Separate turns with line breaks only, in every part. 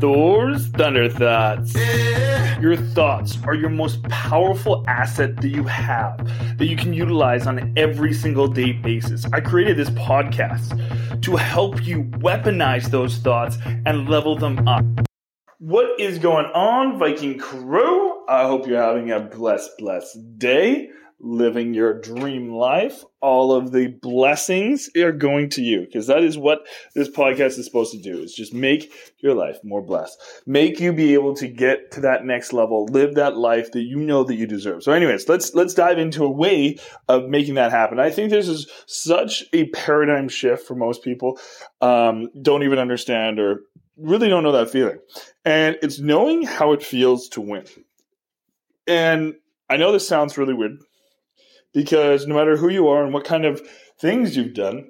Thor's Thunder Thoughts. Your thoughts are your most powerful asset that you have that you can utilize on every single day basis. I created this podcast to help you weaponize those thoughts and level them up. What is going on, Viking crew? I hope you're having a blessed, blessed day living your dream life. All of the blessings are going to you because that is what this podcast is supposed to do is just make your life more blessed. Make you be able to get to that next level, live that life that you know that you deserve. So anyways, let's let's dive into a way of making that happen. I think this is such a paradigm shift for most people. Um, don't even understand or really don't know that feeling. And it's knowing how it feels to win. And I know this sounds really weird because no matter who you are and what kind of things you've done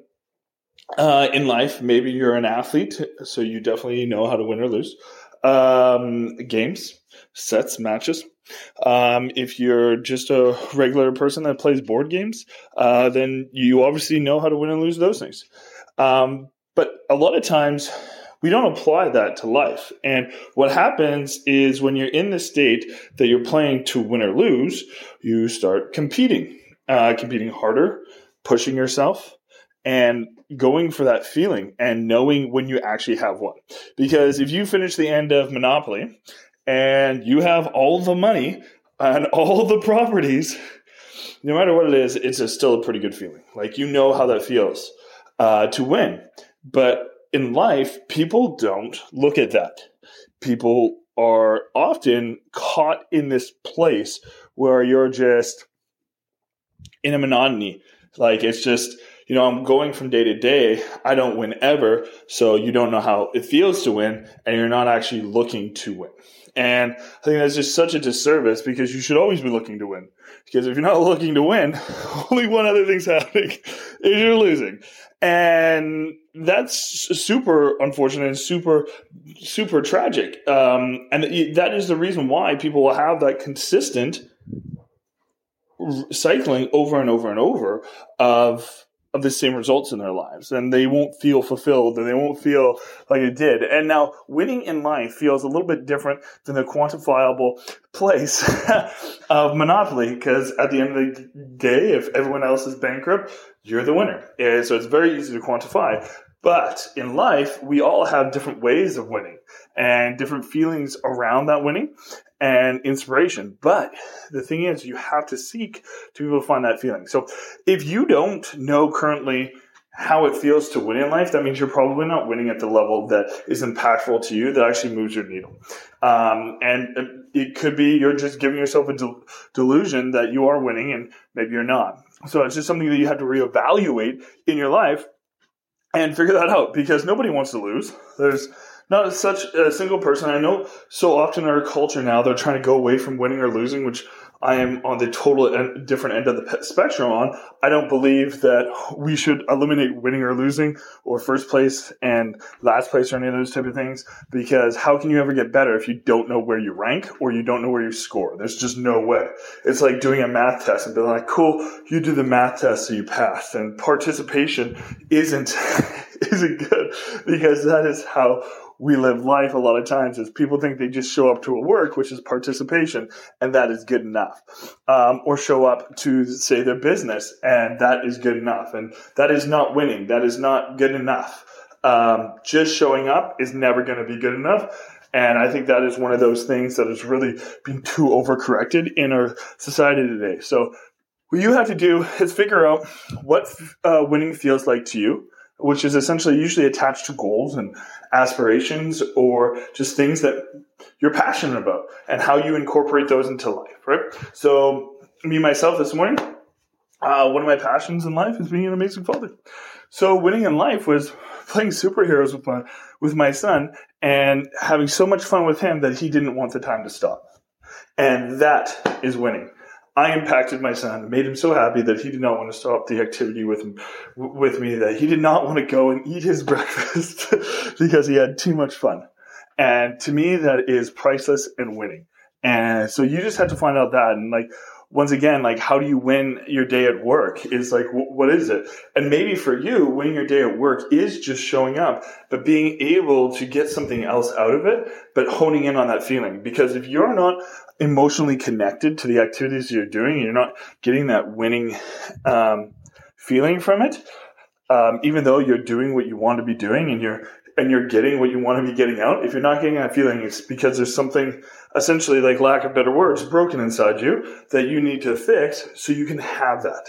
uh, in life, maybe you're an athlete, so you definitely know how to win or lose. Um, games, sets, matches. Um, if you're just a regular person that plays board games, uh, then you obviously know how to win and lose those things. Um, but a lot of times, we don't apply that to life. And what happens is when you're in the state that you're playing to win or lose, you start competing uh, competing harder, pushing yourself, and going for that feeling and knowing when you actually have one. Because if you finish the end of Monopoly and you have all the money and all the properties, no matter what it is, it's still a pretty good feeling. Like you know how that feels uh, to win. But in life, people don't look at that. People are often caught in this place where you're just in a monotony. Like it's just, you know, I'm going from day to day. I don't win ever. So you don't know how it feels to win and you're not actually looking to win. And I think that's just such a disservice because you should always be looking to win. Because if you're not looking to win, only one other thing's happening is you're losing. And that's super unfortunate and super, super tragic. Um, and that is the reason why people will have that consistent cycling over and over and over of of the same results in their lives and they won't feel fulfilled and they won't feel like it did. And now winning in life feels a little bit different than the quantifiable place of Monopoly because at the end of the day, if everyone else is bankrupt, you're the winner. And so it's very easy to quantify. But in life, we all have different ways of winning and different feelings around that winning and inspiration. But the thing is, you have to seek to be able to find that feeling. So if you don't know currently how it feels to win in life, that means you're probably not winning at the level that is impactful to you, that actually moves your needle. Um, and it could be you're just giving yourself a del- delusion that you are winning and maybe you're not. So it's just something that you have to reevaluate in your life and figure that out because nobody wants to lose. There's not such a single person. I know so often in our culture now they're trying to go away from winning or losing, which I am on the total different end of the spectrum on. I don't believe that we should eliminate winning or losing or first place and last place or any of those type of things because how can you ever get better if you don't know where you rank or you don't know where you score? There's just no way. It's like doing a math test and being like, cool, you do the math test so you pass and participation isn't, isn't good because that is how we live life a lot of times is people think they just show up to a work, which is participation, and that is good enough. Um, or show up to say their business, and that is good enough. And that is not winning. That is not good enough. Um, just showing up is never going to be good enough. And I think that is one of those things that has really been too overcorrected in our society today. So what you have to do is figure out what uh, winning feels like to you which is essentially usually attached to goals and aspirations or just things that you're passionate about and how you incorporate those into life, right? So, me myself this morning, uh, one of my passions in life is being an amazing father. So, winning in life was playing superheroes with my with my son and having so much fun with him that he didn't want the time to stop. And that is winning. I impacted my son, made him so happy that he did not want to stop the activity with him, with me, that he did not want to go and eat his breakfast because he had too much fun. And to me, that is priceless and winning. And so you just had to find out that. And like once again, like how do you win your day at work? Is like wh- what is it? And maybe for you, winning your day at work is just showing up, but being able to get something else out of it, but honing in on that feeling. Because if you're not emotionally connected to the activities you're doing, you're not getting that winning um, feeling from it. Um, even though you're doing what you want to be doing and you're and you're getting what you want to be getting out, if you're not getting that feeling, it's because there's something essentially, like lack of better words, broken inside you that you need to fix so you can have that.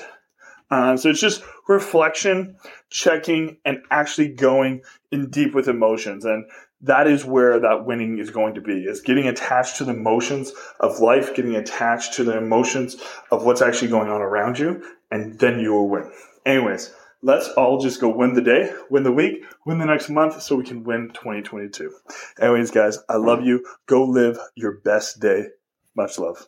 Uh, so it's just reflection, checking, and actually going in deep with emotions. And that is where that winning is going to be is getting attached to the emotions of life, getting attached to the emotions of what's actually going on around you, and then you will win. Anyways, let's all just go win the day, win the week, win the next month so we can win 2022. Anyways, guys, I love you. Go live your best day. Much love.